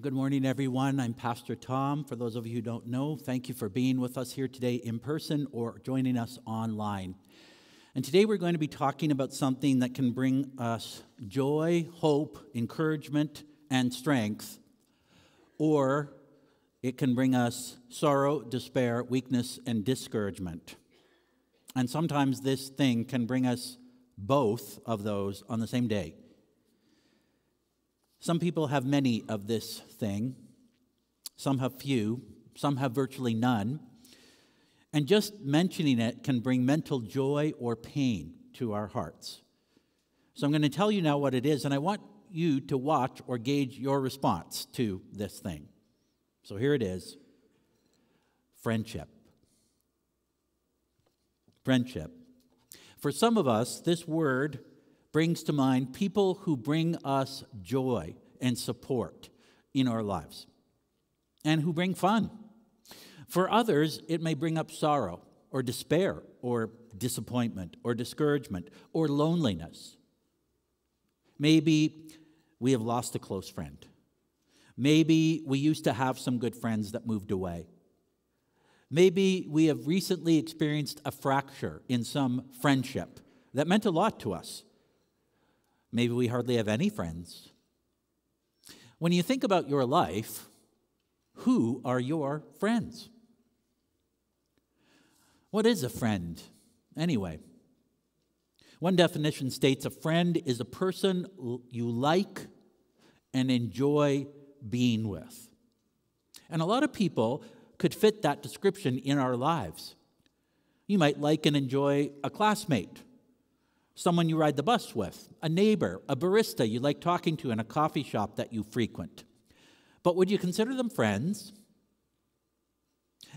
Good morning, everyone. I'm Pastor Tom. For those of you who don't know, thank you for being with us here today in person or joining us online. And today we're going to be talking about something that can bring us joy, hope, encouragement, and strength, or it can bring us sorrow, despair, weakness, and discouragement. And sometimes this thing can bring us both of those on the same day. Some people have many of this thing, some have few, some have virtually none. And just mentioning it can bring mental joy or pain to our hearts. So I'm going to tell you now what it is, and I want you to watch or gauge your response to this thing. So here it is friendship. Friendship. For some of us, this word brings to mind people who bring us joy and support in our lives and who bring fun. For others, it may bring up sorrow or despair or disappointment or discouragement or loneliness. Maybe we have lost a close friend. Maybe we used to have some good friends that moved away. Maybe we have recently experienced a fracture in some friendship that meant a lot to us. Maybe we hardly have any friends. When you think about your life, who are your friends? What is a friend, anyway? One definition states a friend is a person you like and enjoy being with. And a lot of people could fit that description in our lives. You might like and enjoy a classmate someone you ride the bus with, a neighbor, a barista you like talking to in a coffee shop that you frequent. But would you consider them friends?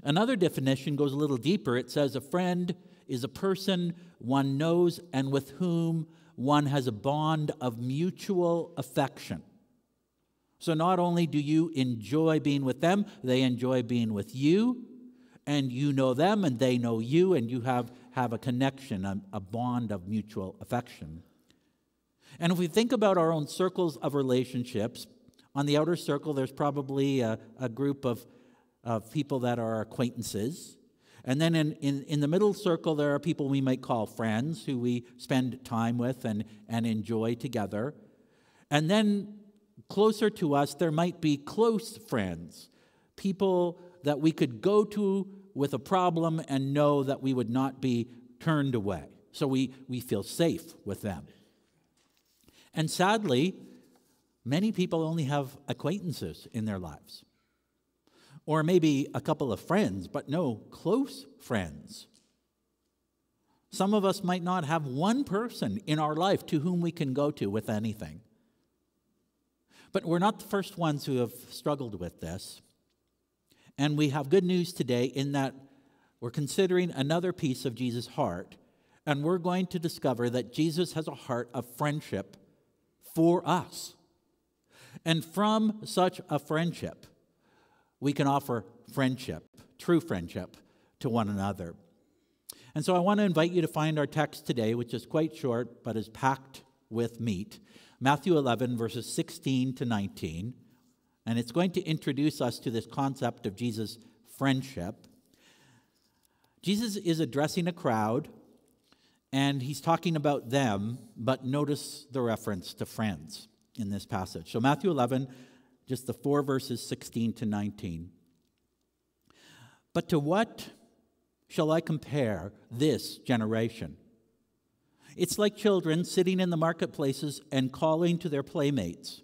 Another definition goes a little deeper. It says a friend is a person one knows and with whom one has a bond of mutual affection. So not only do you enjoy being with them, they enjoy being with you, and you know them and they know you, and you have have a connection, a, a bond of mutual affection. And if we think about our own circles of relationships, on the outer circle, there's probably a, a group of, of people that are acquaintances. And then in, in, in the middle circle, there are people we might call friends who we spend time with and, and enjoy together. And then closer to us, there might be close friends, people that we could go to with a problem and know that we would not be turned away. So we, we feel safe with them. And sadly, many people only have acquaintances in their lives, or maybe a couple of friends, but no close friends. Some of us might not have one person in our life to whom we can go to with anything. But we're not the first ones who have struggled with this. And we have good news today in that we're considering another piece of Jesus' heart, and we're going to discover that Jesus has a heart of friendship for us. And from such a friendship, we can offer friendship, true friendship, to one another. And so I want to invite you to find our text today, which is quite short but is packed with meat Matthew 11, verses 16 to 19. And it's going to introduce us to this concept of Jesus' friendship. Jesus is addressing a crowd, and he's talking about them, but notice the reference to friends in this passage. So, Matthew 11, just the four verses 16 to 19. But to what shall I compare this generation? It's like children sitting in the marketplaces and calling to their playmates.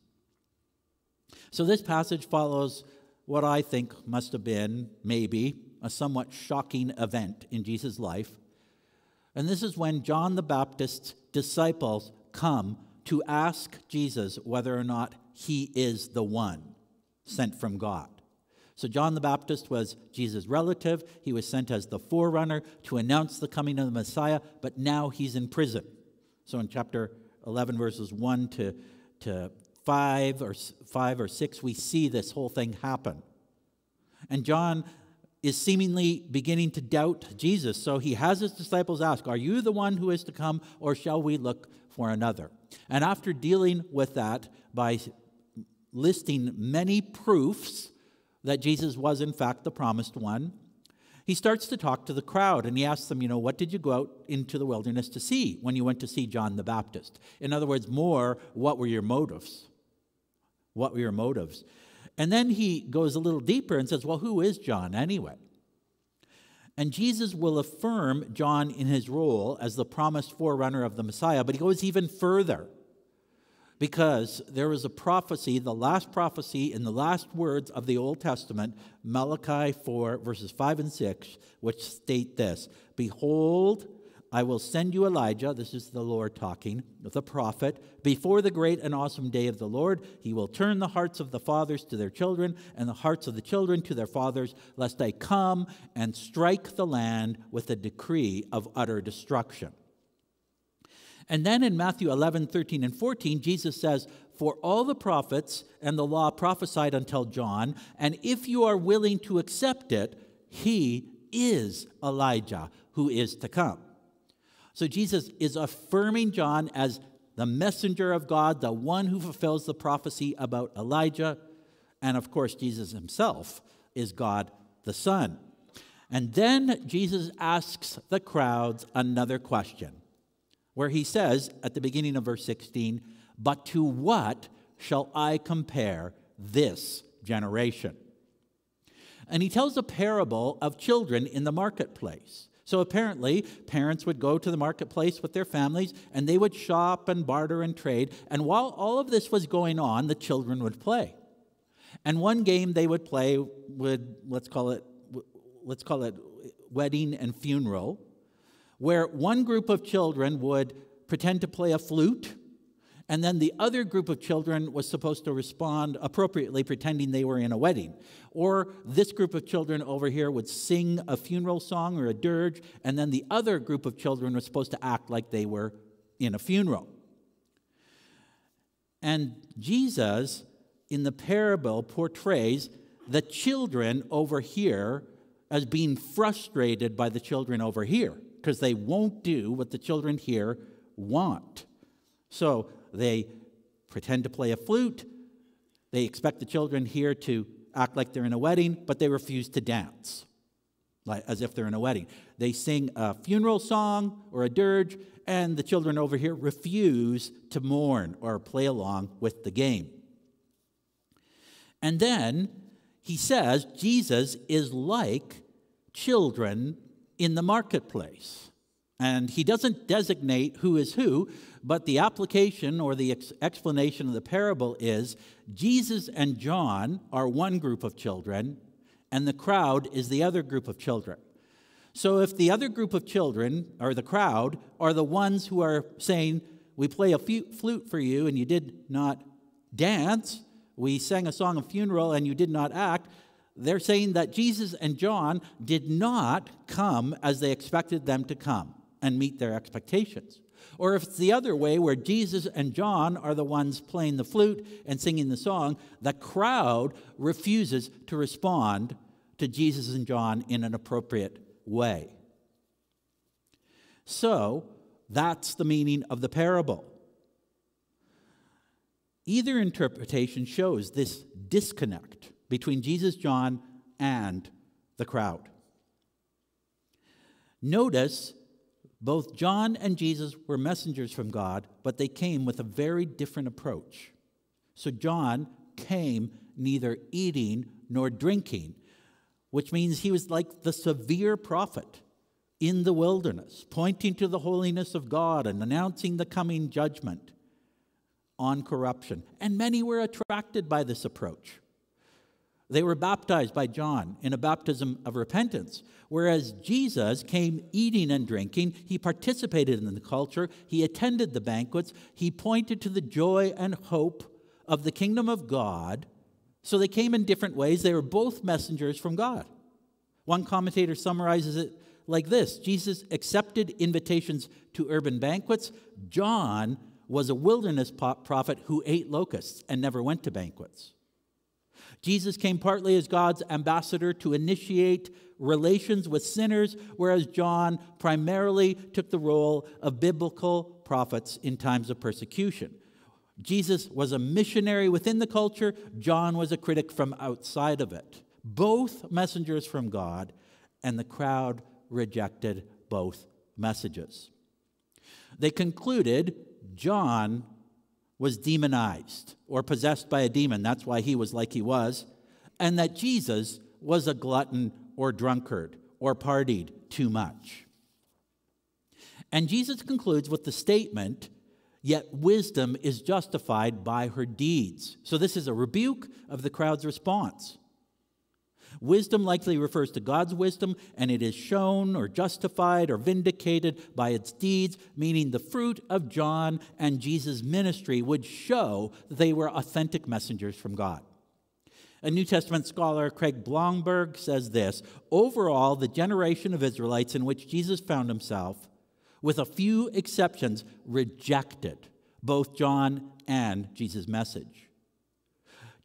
So this passage follows what I think must have been, maybe, a somewhat shocking event in Jesus' life. And this is when John the Baptist's disciples come to ask Jesus whether or not he is the one sent from God. So, John the Baptist was Jesus' relative. He was sent as the forerunner to announce the coming of the Messiah, but now he's in prison. So, in chapter 11, verses 1 to, to 5 or 5 or 6, we see this whole thing happen. And John is seemingly beginning to doubt Jesus. So he has his disciples ask, Are you the one who is to come, or shall we look for another? And after dealing with that by listing many proofs that Jesus was, in fact, the promised one, he starts to talk to the crowd and he asks them, You know, what did you go out into the wilderness to see when you went to see John the Baptist? In other words, more, what were your motives? What were your motives? And then he goes a little deeper and says, Well, who is John anyway? And Jesus will affirm John in his role as the promised forerunner of the Messiah, but he goes even further because there was a prophecy, the last prophecy in the last words of the Old Testament, Malachi 4, verses 5 and 6, which state this Behold, I will send you Elijah, this is the Lord talking, the prophet, before the great and awesome day of the Lord. He will turn the hearts of the fathers to their children, and the hearts of the children to their fathers, lest I come and strike the land with a decree of utter destruction. And then in Matthew 11, 13, and 14, Jesus says, For all the prophets and the law prophesied until John, and if you are willing to accept it, he is Elijah who is to come. So Jesus is affirming John as the messenger of God, the one who fulfills the prophecy about Elijah. And of course, Jesus himself is God the Son. And then Jesus asks the crowds another question where he says at the beginning of verse 16, But to what shall I compare this generation? And he tells a parable of children in the marketplace. So apparently, parents would go to the marketplace with their families and they would shop and barter and trade. And while all of this was going on, the children would play. And one game they would play would, let's call it, let's call it wedding and funeral where one group of children would pretend to play a flute, and then the other group of children was supposed to respond appropriately, pretending they were in a wedding. Or this group of children over here would sing a funeral song or a dirge, and then the other group of children was supposed to act like they were in a funeral. And Jesus, in the parable, portrays the children over here as being frustrated by the children over here because they won't do what the children here want. So they pretend to play a flute. They expect the children here to act like they're in a wedding, but they refuse to dance, like, as if they're in a wedding. They sing a funeral song or a dirge, and the children over here refuse to mourn or play along with the game. And then he says Jesus is like children in the marketplace. And he doesn't designate who is who, but the application or the ex- explanation of the parable is Jesus and John are one group of children, and the crowd is the other group of children. So if the other group of children, or the crowd, are the ones who are saying, We play a flute for you and you did not dance, we sang a song of funeral and you did not act, they're saying that Jesus and John did not come as they expected them to come and meet their expectations. Or if it's the other way, where Jesus and John are the ones playing the flute and singing the song, the crowd refuses to respond to Jesus and John in an appropriate way. So, that's the meaning of the parable. Either interpretation shows this disconnect between Jesus, John, and the crowd. Notice both John and Jesus were messengers from God, but they came with a very different approach. So John came neither eating nor drinking, which means he was like the severe prophet in the wilderness, pointing to the holiness of God and announcing the coming judgment on corruption. And many were attracted by this approach. They were baptized by John in a baptism of repentance. Whereas Jesus came eating and drinking, he participated in the culture, he attended the banquets, he pointed to the joy and hope of the kingdom of God So they came in different ways. They were both messengers from God. One commentator summarizes it like this Jesus accepted invitations to urban banquets. John was a wilderness prophet who ate locusts and never went to banquets. Jesus came partly as God's ambassador to initiate relations with sinners, whereas John primarily took the role of biblical prophets in times of persecution. Jesus was a missionary within the culture, John was a critic from outside of it. Both messengers from God, and the crowd rejected both messages. They concluded John was demonized or possessed by a demon. That's why he was like he was. And that Jesus was a glutton or drunkard or partied too much. And Jesus concludes with the statement, Yet wisdom is justified by her deeds. So this is a rebuke of the crowd's response. Wisdom likely refers to God's wisdom, and it is shown or justified or vindicated by its deeds, meaning the fruit of John and Jesus' ministry would show they were authentic messengers from God. A New Testament scholar, Craig Blomberg, says this Overall, the generation of Israelites in which Jesus found himself, with a few exceptions, rejected both John and Jesus' message.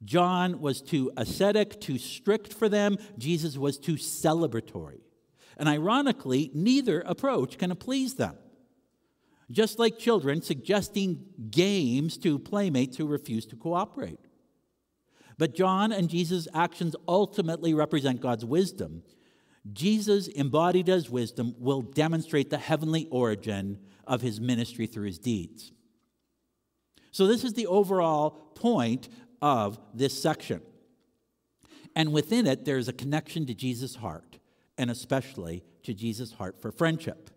John was too ascetic, too strict for them. Jesus was too celebratory. And ironically, neither approach can please them. Just like children suggesting games to playmates who refuse to cooperate. But John and Jesus' actions ultimately represent God's wisdom. Jesus, embodied as wisdom, will demonstrate the heavenly origin of his ministry through his deeds. So, this is the overall point of this section. And within it, there's a connection to Jesus' heart, and especially to Jesus' heart for friendship.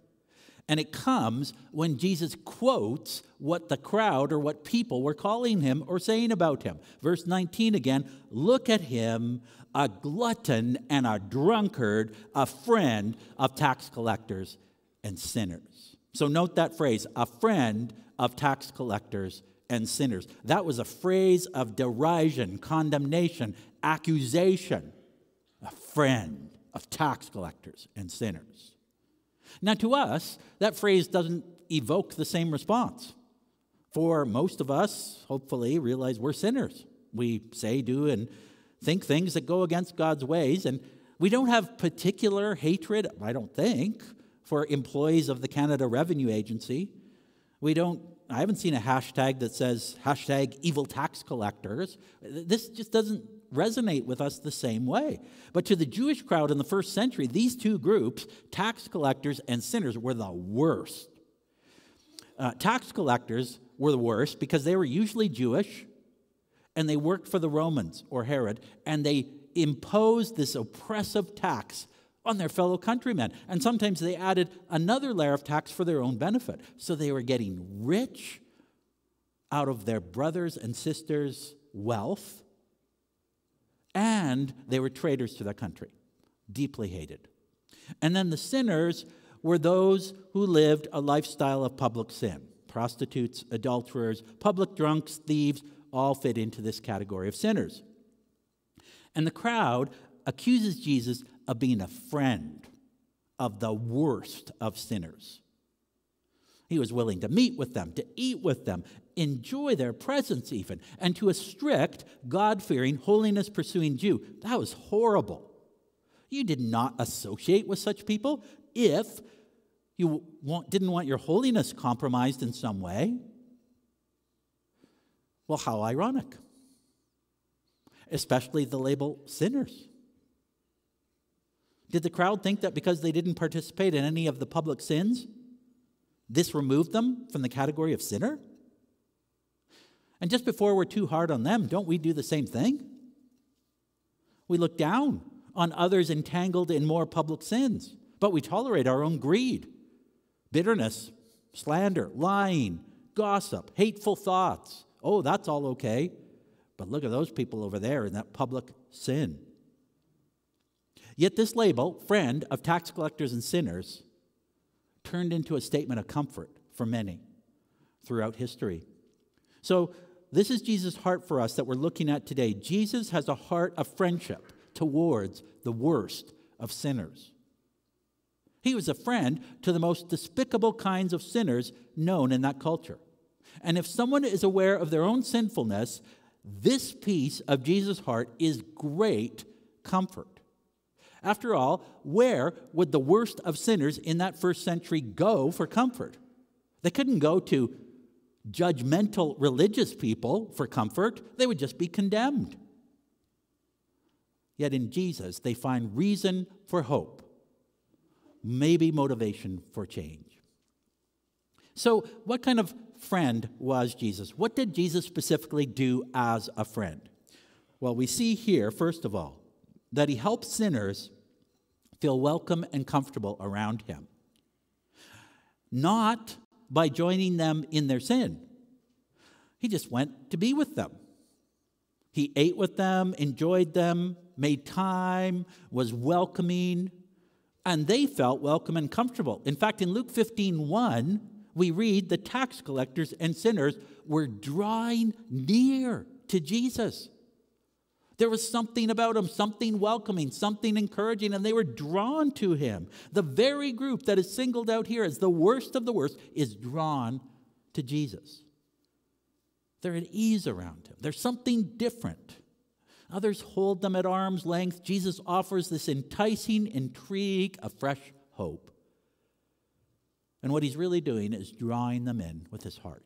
And it comes when Jesus quotes what the crowd or what people were calling him or saying about him. Verse 19 again look at him, a glutton and a drunkard, a friend of tax collectors and sinners. So note that phrase, a friend of tax collectors and sinners. That was a phrase of derision, condemnation, accusation. A friend of tax collectors and sinners. Now, to us, that phrase doesn't evoke the same response. For most of us, hopefully, realize we're sinners. We say, do, and think things that go against God's ways, and we don't have particular hatred, I don't think, for employees of the Canada Revenue Agency. We don't I haven't seen a hashtag that says hashtag evil tax collectors. This just doesn't resonate with us the same way. But to the Jewish crowd in the first century, these two groups, tax collectors and sinners, were the worst. Uh, tax collectors were the worst because they were usually Jewish and they worked for the Romans or Herod, and they imposed this oppressive tax on their fellow countrymen. And sometimes they added another layer of tax for their own benefit. So they were getting rich out of their brothers and sisters' wealth, and they were traitors to their country, deeply hated. And then the sinners were those who lived a lifestyle of public sin. Prostitutes, adulterers, public drunks, thieves all fit into this category of sinners. And the crowd accuses Jesus of being a friend of the worst of sinners. He was willing to meet with them, to eat with them, enjoy their presence, even, and to a strict, God fearing, holiness pursuing Jew. That was horrible. You did not associate with such people if you didn't want your holiness compromised in some way. Well, how ironic. Especially the label sinners. Did the crowd think that because they didn't participate in any of the public sins, this removed them from the category of sinner? And just before we're too hard on them, don't we do the same thing? We look down on others entangled in more public sins, but we tolerate our own greed, bitterness, slander, lying, gossip, hateful thoughts. Oh, that's all okay. But look at those people over there in that public sin. Yet this label, friend of tax collectors and sinners, turned into a statement of comfort for many throughout history. So this is Jesus' heart for us that we're looking at today. Jesus has a heart of friendship towards the worst of sinners. He was a friend to the most despicable kinds of sinners known in that culture. And if someone is aware of their own sinfulness, this piece of Jesus' heart is great comfort. After all, where would the worst of sinners in that first century go for comfort? They couldn't go to judgmental religious people for comfort, they would just be condemned. Yet in Jesus, they find reason for hope, maybe motivation for change. So, what kind of friend was Jesus? What did Jesus specifically do as a friend? Well, we see here, first of all, that he helps sinners feel welcome and comfortable around him. Not by joining them in their sin, he just went to be with them. He ate with them, enjoyed them, made time, was welcoming, and they felt welcome and comfortable. In fact, in Luke 15 1, we read the tax collectors and sinners were drawing near to Jesus. There was something about him, something welcoming, something encouraging, and they were drawn to him. The very group that is singled out here as the worst of the worst is drawn to Jesus. They're at ease around him, there's something different. Others hold them at arm's length. Jesus offers this enticing intrigue of fresh hope. And what he's really doing is drawing them in with his heart.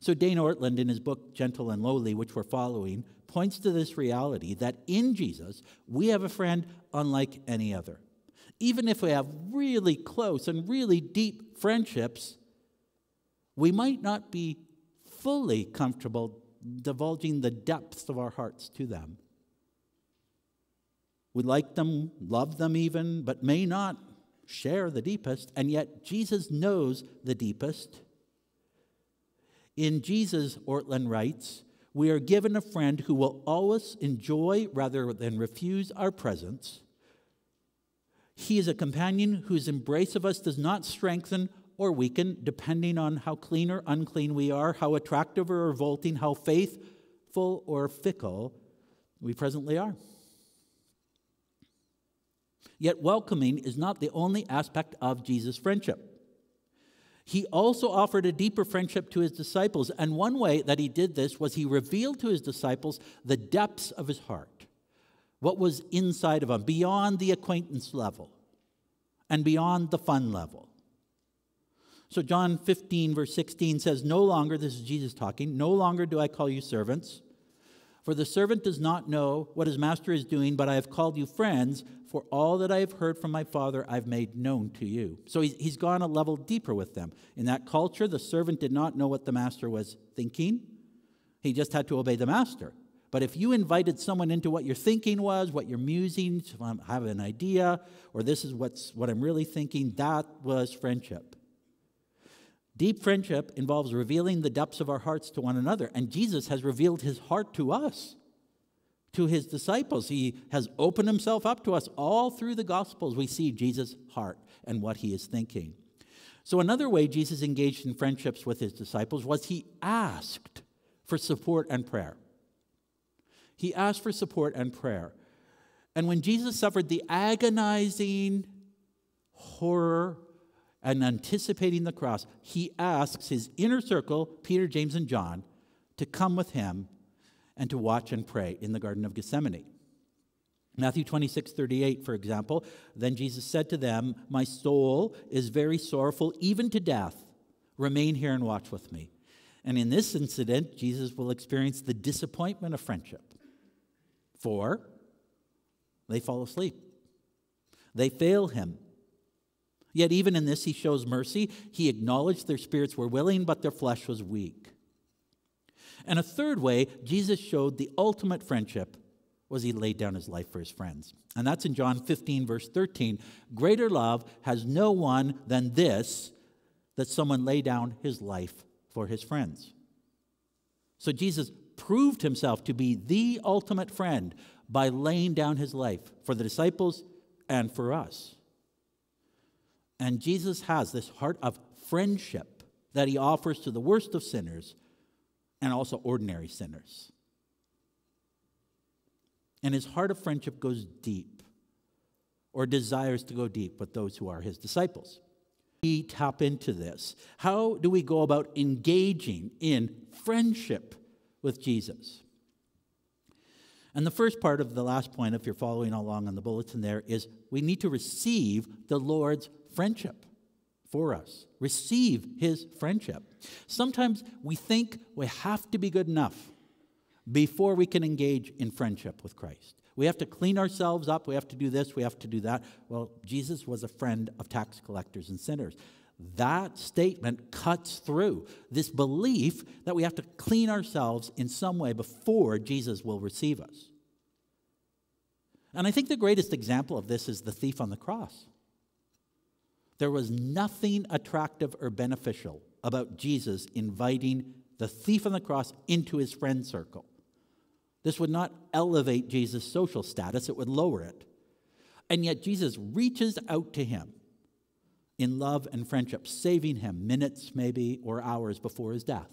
So, Dane Ortlund, in his book Gentle and Lowly, which we're following, points to this reality that in Jesus, we have a friend unlike any other. Even if we have really close and really deep friendships, we might not be fully comfortable divulging the depths of our hearts to them. We like them, love them even, but may not share the deepest, and yet Jesus knows the deepest. In Jesus, Ortlund writes, we are given a friend who will always enjoy rather than refuse our presence. He is a companion whose embrace of us does not strengthen or weaken depending on how clean or unclean we are, how attractive or revolting, how faithful or fickle we presently are. Yet, welcoming is not the only aspect of Jesus' friendship. He also offered a deeper friendship to his disciples, and one way that he did this was he revealed to his disciples the depths of his heart, what was inside of him, beyond the acquaintance level and beyond the fun level. So, John 15, verse 16 says, No longer, this is Jesus talking, no longer do I call you servants, for the servant does not know what his master is doing, but I have called you friends, for all that I have heard from my Father I've made known to you. So he's gone a level deeper with them. In that culture, the servant did not know what the master was thinking, he just had to obey the master. But if you invited someone into what your thinking was, what your musing, I have an idea, or this is what's, what I'm really thinking, that was friendship. Deep friendship involves revealing the depths of our hearts to one another, and Jesus has revealed his heart to us to his disciples. He has opened himself up to us all through the Gospels. We see Jesus' heart and what he is thinking. So, another way Jesus engaged in friendships with his disciples was he asked for support and prayer. He asked for support and prayer. And when Jesus suffered the agonizing horror and anticipating the cross, he asks his inner circle, Peter, James, and John, to come with him and to watch and pray in the Garden of Gethsemane. Matthew 26, 38, for example, then Jesus said to them, My soul is very sorrowful, even to death. Remain here and watch with me. And in this incident, Jesus will experience the disappointment of friendship. For they fall asleep, they fail him. Yet, even in this, he shows mercy. He acknowledged their spirits were willing, but their flesh was weak. And a third way Jesus showed the ultimate friendship was he laid down his life for his friends. And that's in John 15, verse 13. Greater love has no one than this, that someone lay down his life for his friends. So Jesus proved himself to be the ultimate friend by laying down his life for the disciples and for us. And Jesus has this heart of friendship that he offers to the worst of sinners and also ordinary sinners. And his heart of friendship goes deep, or desires to go deep with those who are his disciples. We tap into this. How do we go about engaging in friendship with Jesus? And the first part of the last point, if you're following along on the bulletin there, is we need to receive the Lord's friendship for us. Receive his friendship. Sometimes we think we have to be good enough before we can engage in friendship with Christ. We have to clean ourselves up. We have to do this. We have to do that. Well, Jesus was a friend of tax collectors and sinners. That statement cuts through this belief that we have to clean ourselves in some way before Jesus will receive us. And I think the greatest example of this is the thief on the cross. There was nothing attractive or beneficial about Jesus inviting the thief on the cross into his friend circle. This would not elevate Jesus' social status, it would lower it. And yet Jesus reaches out to him in love and friendship, saving him minutes, maybe, or hours before his death.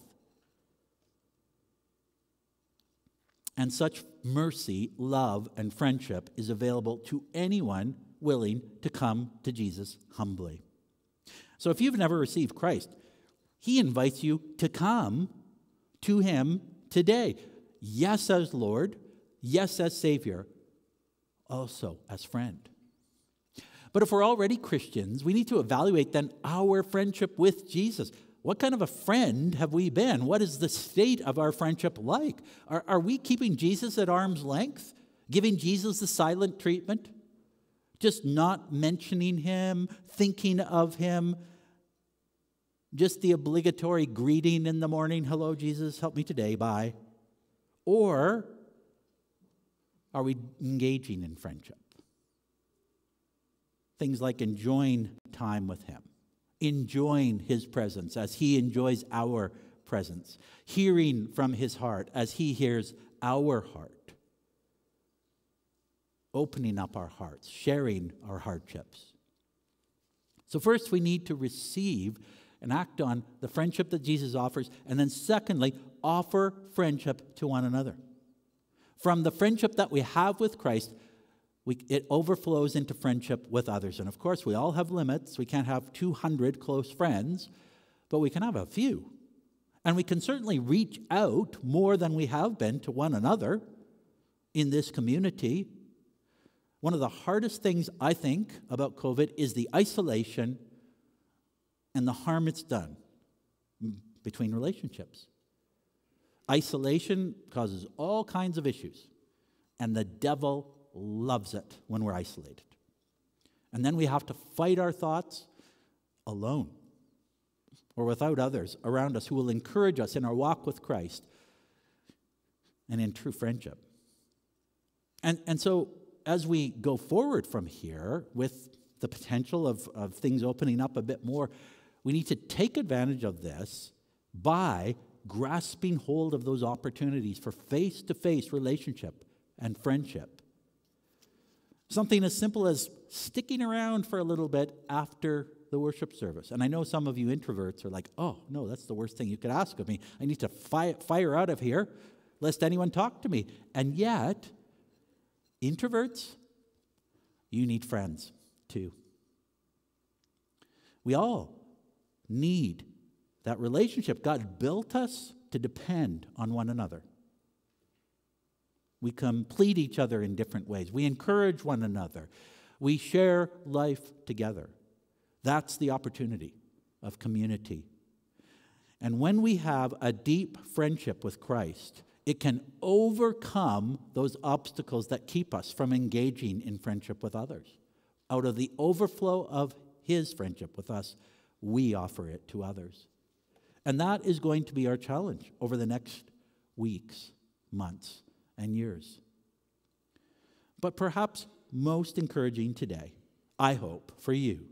And such mercy, love, and friendship is available to anyone willing to come to Jesus humbly. So if you've never received Christ, he invites you to come to him today. Yes, as Lord, yes, as Savior, also as friend. But if we're already Christians, we need to evaluate then our friendship with Jesus. What kind of a friend have we been? What is the state of our friendship like? Are, are we keeping Jesus at arm's length? Giving Jesus the silent treatment? Just not mentioning him, thinking of him? Just the obligatory greeting in the morning hello, Jesus, help me today, bye. Or are we engaging in friendship? Things like enjoying time with Him, enjoying His presence as He enjoys our presence, hearing from His heart as He hears our heart, opening up our hearts, sharing our hardships. So, first, we need to receive and act on the friendship that Jesus offers. And then, secondly, offer friendship to one another. From the friendship that we have with Christ, we, it overflows into friendship with others. And of course, we all have limits. We can't have 200 close friends, but we can have a few. And we can certainly reach out more than we have been to one another in this community. One of the hardest things I think about COVID is the isolation and the harm it's done between relationships. Isolation causes all kinds of issues, and the devil loves it when we're isolated. And then we have to fight our thoughts alone or without others around us who will encourage us in our walk with Christ and in true friendship. And, and so, as we go forward from here with the potential of, of things opening up a bit more, we need to take advantage of this by grasping hold of those opportunities for face to face relationship and friendship. Something as simple as sticking around for a little bit after the worship service. And I know some of you introverts are like, oh, no, that's the worst thing you could ask of me. I need to fi- fire out of here lest anyone talk to me. And yet, introverts, you need friends too. We all need that relationship. God built us to depend on one another. We complete each other in different ways. We encourage one another. We share life together. That's the opportunity of community. And when we have a deep friendship with Christ, it can overcome those obstacles that keep us from engaging in friendship with others. Out of the overflow of His friendship with us, we offer it to others. And that is going to be our challenge over the next weeks, months, and years. But perhaps most encouraging today, I hope, for you,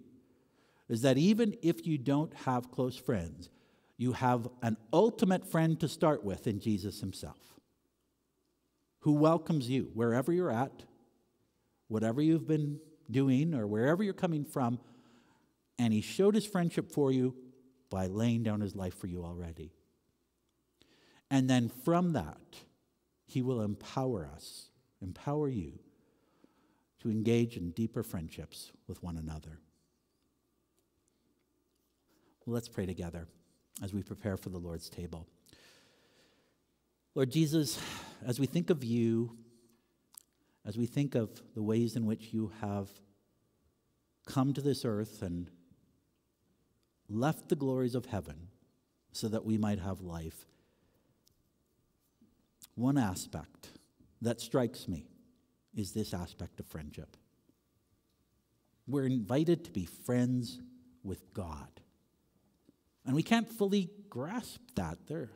is that even if you don't have close friends, you have an ultimate friend to start with in Jesus Himself, who welcomes you wherever you're at, whatever you've been doing, or wherever you're coming from and he showed his friendship for you by laying down his life for you already. And then from that, He will empower us, empower you to engage in deeper friendships with one another. Let's pray together as we prepare for the Lord's table. Lord Jesus, as we think of you, as we think of the ways in which you have come to this earth and left the glories of heaven so that we might have life, one aspect that strikes me is this aspect of friendship. We're invited to be friends with God. And we can't fully grasp that. There,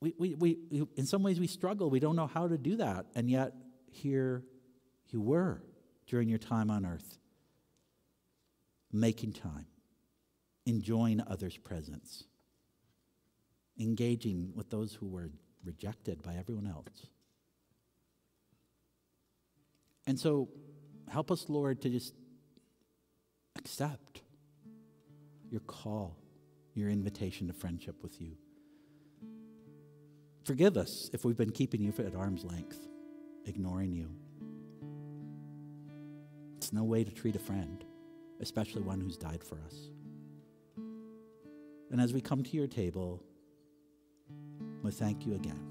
we, we, we, in some ways, we struggle. We don't know how to do that. And yet, here you were during your time on earth, making time, enjoying others' presence, engaging with those who were rejected by everyone else. And so, help us, Lord, to just accept your call, your invitation to friendship with you. Forgive us if we've been keeping you at arm's length, ignoring you. It's no way to treat a friend, especially one who's died for us. And as we come to your table, we thank you again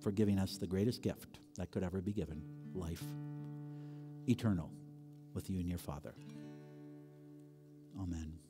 for giving us the greatest gift that could ever be given life, eternal, with you and your Father. Amen.